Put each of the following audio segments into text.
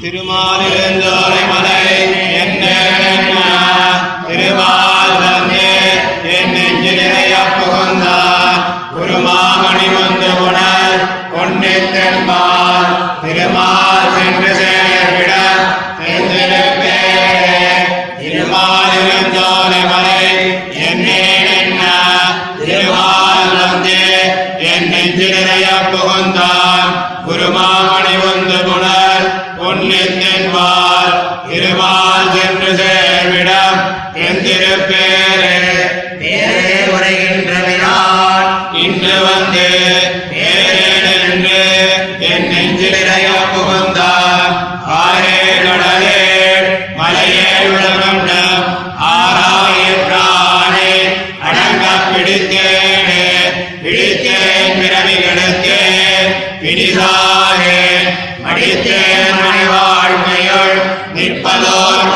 திருமாலிருந்தோரை மலை என்ன திருமால் வந்து என் நெஞ்சிலையா புகுந்தார் குருமாமணி வந்து உணர் பொன்னி தென்பால் சென்று சேர்விட சென்றிருப்பே மடித்தே மணி வாழ்மையுள் நிற்பதோர்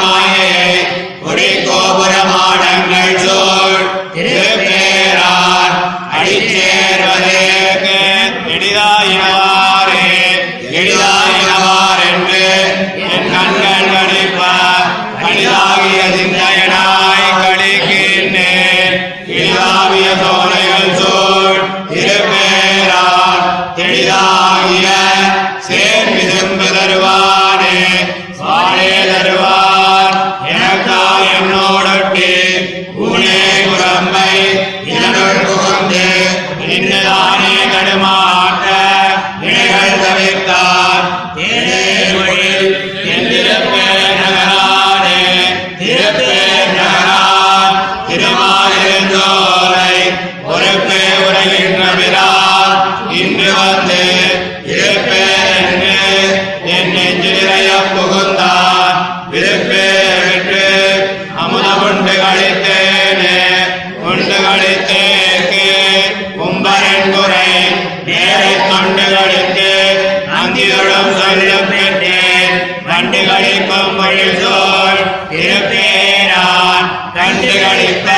விழுப்பேட்டேன் வண்டு கழிக்கும் பொழுதோல் இருப்பேரான் கண்டு கழிப்ப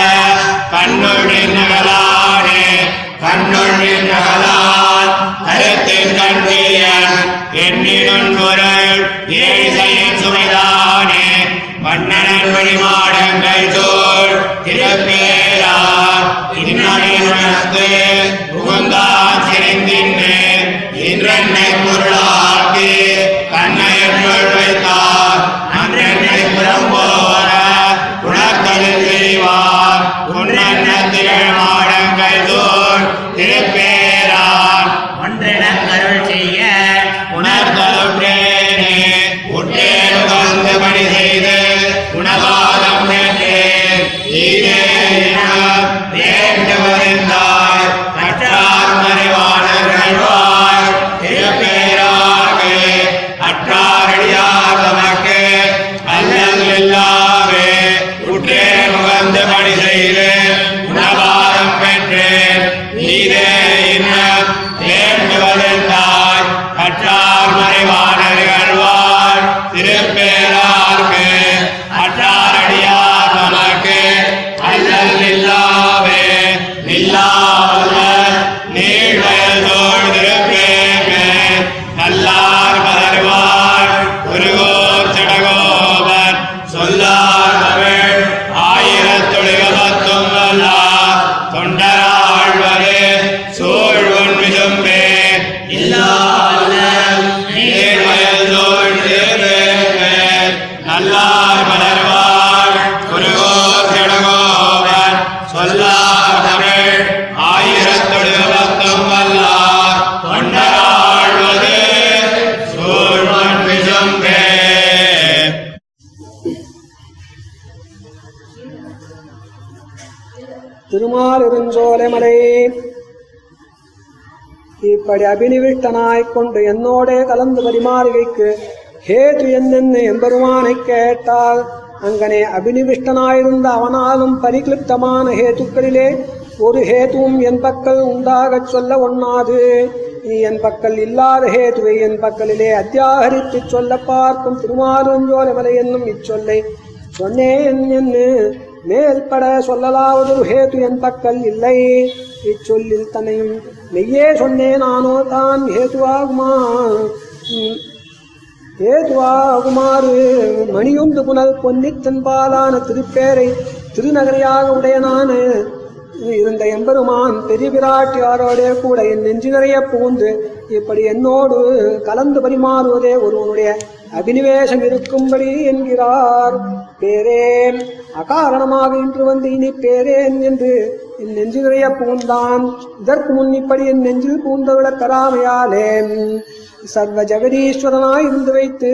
கண்ணுழின் நகலானே கண்ணுழின் நகலான் கருத்தின் கண்டியன் எண்ணினும் பொருள் ஏழ்சையின் சுவைதானே. வண்ணனன் வழிமாடங்கள் தோல் திருப்பேரான் இன்னும் உகுந்தான் சிறந்தின் இன்றென்னை பொருளான் Amen. செஞ்சோலைமலை இப்படி அபினிவிட்டனாய்க் கொண்டு என்னோடே கலந்து பரிமாறுகைக்கு ஹேது என்னென்னு எம்பெருமானை கேட்டால் அங்கனே அபினிவிஷ்டனாயிருந்த அவனாலும் பரிக்ளிப்தமான ஹேத்துக்களிலே ஒரு ஹேதுவும் என் பக்கல் உண்டாகச் சொல்ல ஒண்ணாது. நீ என் பக்கல் இல்லாத ஹேதுவை என் பக்கலிலே அத்தியாகரித்து சொல்ல பார்க்கும் திருமாலுஞ்சோலை மலை என்னும் இச்சொல்லை சொன்னேன் என்று மேல்பட சொல்லலாவதொரு ஹேது என் பக்கல் இல்லை. இச்சொல்லில் தன்னையும் நெய்யே சொன்னேன் நானோ தான் ஹேத்துவாகுமா ஏதுவாகுமாறு மணியுந்து புனல் பொன்னித்தன்பாலான திருப்பேரை திருநகரையாக உடையனான இருந்த எம்பெருமான் பெரிய கூட என் நெஞ்சு நிறைய புகுந்து இப்படி என்னோடு கலந்து பரிமாறுவதே ஒருவனுடைய அபினிவேசம் இருக்கும்படி என்கிறார். பேரேன் அகாரணமாக இன்று வந்து இனி பேரேன் என்று என் நெஞ்சு பூந்தான். இதற்கு முன் இப்படி என் நெஞ்சில் பூந்தவிழ பெறாமையாலே சர்வ ஜெகதீஸ்வரனாய் இருந்து வைத்து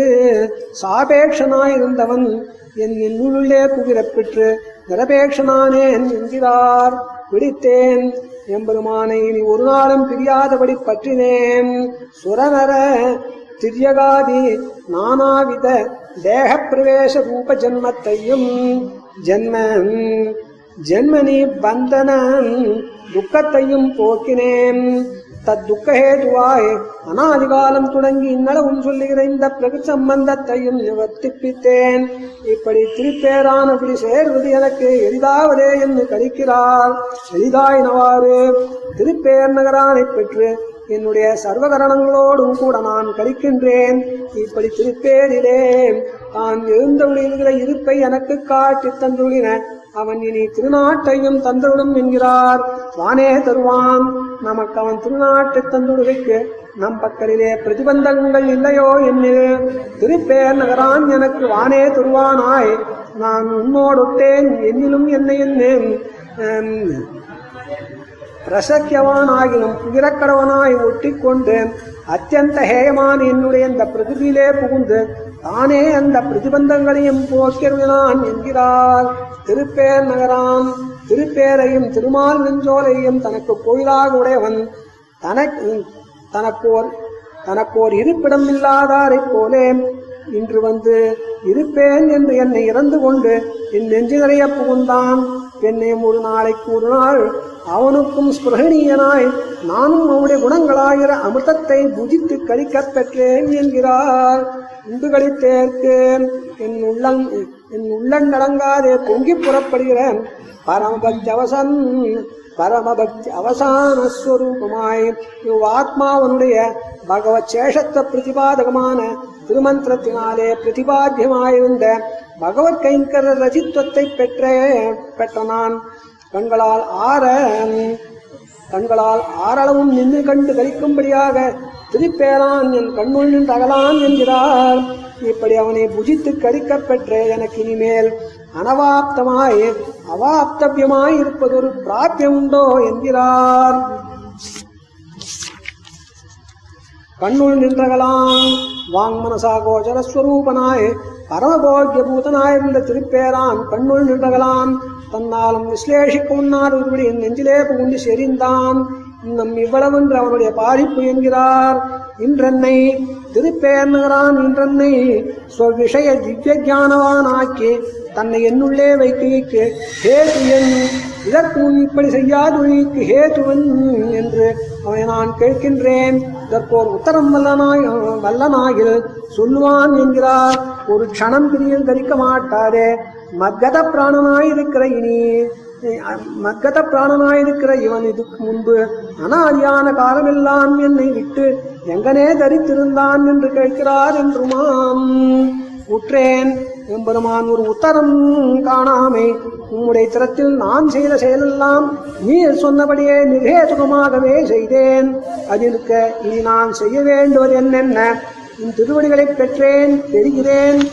சாபேக்ஷனாய் இருந்தவன் என் என்னுள்ளே புகிரப் பெற்று நிரபேட்சனானேன் என்கிறார். பிடித்தேன். எம்பெருமானை இனி ஒரு நாளும் பிரியாதபடி பற்றினேன். சுரநர திரியகாதி நானாவித தேக பிரவேச ரூப ஜன்மத்தையும் ஜென்மம் ஜன்மனி பந்தனம் துக்கத்தையும் போக்கினேன். தத்துக்கஹேதுவாய் அனாதிகாலம் தொடங்கி இந்நளவும் சொல்லுகிற இந்த பிரகிருதி சம்பந்தத்தையும் நிவர்த்திப்பித்தேன். இப்படி திருப்பேரானபடி சேர்வது எனக்கு எளிதாவதே என்று கழிக்கிறார் எளிதாயினவாறு திருப்பேர் நகரானை பெற்று என்னுடைய சர்வகரணங்களோடும் கூட நான் கழிக்கின்றேன். இப்படி திருப்பேரிலே தான் எழுந்தொழில்கிற இருப்பை எனக்கு காட்டி தந்துள்ளின. அவன் இனி திருநாட்டையும் தந்துவிடும் என்கிறார். வானே தருவான். நமக்கு அவன் திருநாட்டை தந்துடுகைக்கு நம் பக்கலிலே பிரதிபந்தங்கள் இல்லையோ என்று. திருப்பேர் நகரான் எனக்கு வானே தருவானாய். நான் உன்னோடொட்டேன் என்னிலும் என்னை என்ன பிரசக்கியவானாகிலும் புகிரக்கடவனாய் ஒட்டிக்கொண்டு அத்தியந்த ஹேயமான என்னுடைய இந்த பிரகிருதியிலே புகுந்து தானே அந்த பிரதிபந்தங்களையும் போக்கிருவினான் என்கிறார். திருப்பேர் நகரான் திருப்பேரையும் திருமால் நெஞ்சோலையும் தனக்கு கோயிலாக உடையவன். தனக்கு தனக்கோர் தனக்கோர் இருப்பிடம் இல்லாதாரைப் போலே இன்று வந்து இருப்பேன் என்று என்னை இறந்து கொண்டு என் நெஞ்சு நிறைய புகுந்தான் என்னை ஒரு நாளைக்கு ஒரு நாள் அவனுக்கும் ஸ்பிருகணீயனாய் நானும் அவனுடைய குணங்களாகிற அமிர்தத்தை புஜித்து கழிக்கப் பெற்றேன் என்கிறார். உண்டு கழித்தேற்கு என் உள்ளங் என் உள்ளங்கடங்காதே பொங்கி புறப்படுகிறேன். பரமபக்தி பரமபக்தி அவசான ஸ்வரூபமாய் இவ்வாத்மாவனுடைய பகவத் சேஷத்த பிரதிபாதகமான திருமந்திரத்தினாலே பிரதிபாத்தியமாயிருந்த பகவத் கைங்கர ரசித்துவத்தை பெற்ற பெற்ற நான் கண்களால் ஆற கண்களால் ஆறளவும் நின்று கண்டு கழிக்கும்படியாக திருப்பேரான் என் கண்ணுள் நின்று அகலான் என்கிறார். இப்படி அவனை புஜித்து கழிக்கப் பெற்ற எனக்கு இனிமேல் அனவாப்தமாய் அவாப்தவியமாய் இருப்பதொரு பிராபியம் உண்டோ என்கிறார். கண்ணுள் நின்றகலாம் வாங்மனசா கோச்சரஸ்வரூபனாய் பரமபோக்கிய திருப்பேரான் கண்ணுள் நின்றகலாம். தன்னாலும் விசிலேஷிக்க உன்னார் ஒருபடி நெஞ்சிலே புகுந்து செறிந்தான். இன்னும் இவ்வளவென்று அவனுடைய பாதிப்பு என்கிறார். இன்றென்னை திருப்பேர் நகரான் இன்றென்னை ஸ்வவிஷய திவ்ய ஞானவானாக்கி தன்னை என்னுள்ளே வைக்கைக்கு ஹேது என் இதற்கு முன் இப்படி செய்யாது ஹேதுவன் என்று அவனை நான் கேட்கின்றேன். இதற்கோர் உத்தரம் வல்லனாய் வல்லனாகில் சொல்லுவான் என்கிறார். ஒரு க்ஷணம் பிரியில் தரிக்க மாட்டாரே மத்கத பிராணனாயிருக்கிற இனி மக்கத பிராணனாயிருக்கிற இவன் இதுக்கு முன்பு அனாதியான காலமெல்லாம் என்னை விட்டு எங்கனே தரித்திருந்தான் என்று கேட்கிறார் என்றுமாம். உற்றேன் எம்பெருமான் ஒரு உத்தரம் காணாமை. உம்முடைய திறத்தில் நான் செய்த செயலெல்லாம் நீர் சொன்னபடியே நிகேதுகமாகவே செய்தேன். அதிருக்க இனி நான் செய்ய வேண்டுவது என்னென்ன? உன் திருவடிகளைப் பெற்றேன் பெறுகிறேன்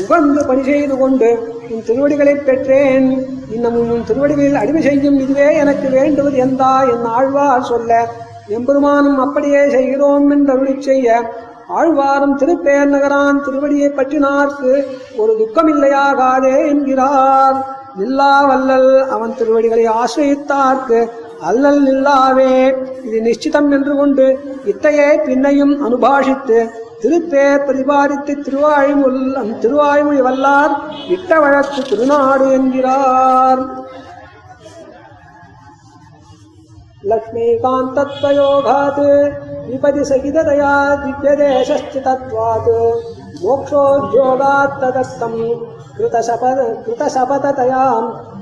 உகந்து பணி செய்து கொண்டு உன் திருவடிகளைப் பெற்றேன். இன்னும் உன் திருவடிகளில் அடிமை செய்யும் இதுவே எனக்கு வேண்டுவது எந்தா என் ஆழ்வார் சொல்ல. எம்பெருமானும் அப்படியே செய்கிறோம் என்று அருளிச் செய்ய. ஆழ்வாரும் திருப்பேர் நகரான் திருவடியை பற்றினார்க்கு ஒரு துக்கமில்லையாகாதே என்கிறார். நில்லா வல்லல் அவன் திருவடிகளை ஆசிரியித்தார்க்கு அல்லல் நில்லாவே. இது நிச்சிதம் என்று கொண்டு இத்தையே பின்னையும் அனுபாஷித்து திருப்பேர் பிரதிபாதித்து திருவாய்மொழி திருவாய்மொழி வல்லார் இட்ட வழக்கு திருநாடு என்கிறார். विपदि सहिततया दिव्यदेशश्चितत्वात् मोक्षोद्योगात् तदर्थम् कृतशपथतया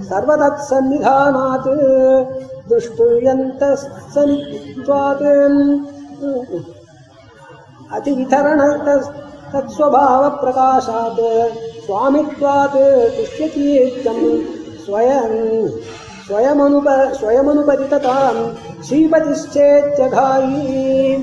सर्वतत्सन्निधानात् दृष्टुत्वाभावप्रकाशात् स्वामित्वात् तुष्यकीर्त्यम् स्वयम् स्वयमनुप स्वयमनुपदितताम् श्रीमतिश्चेत्यघायी।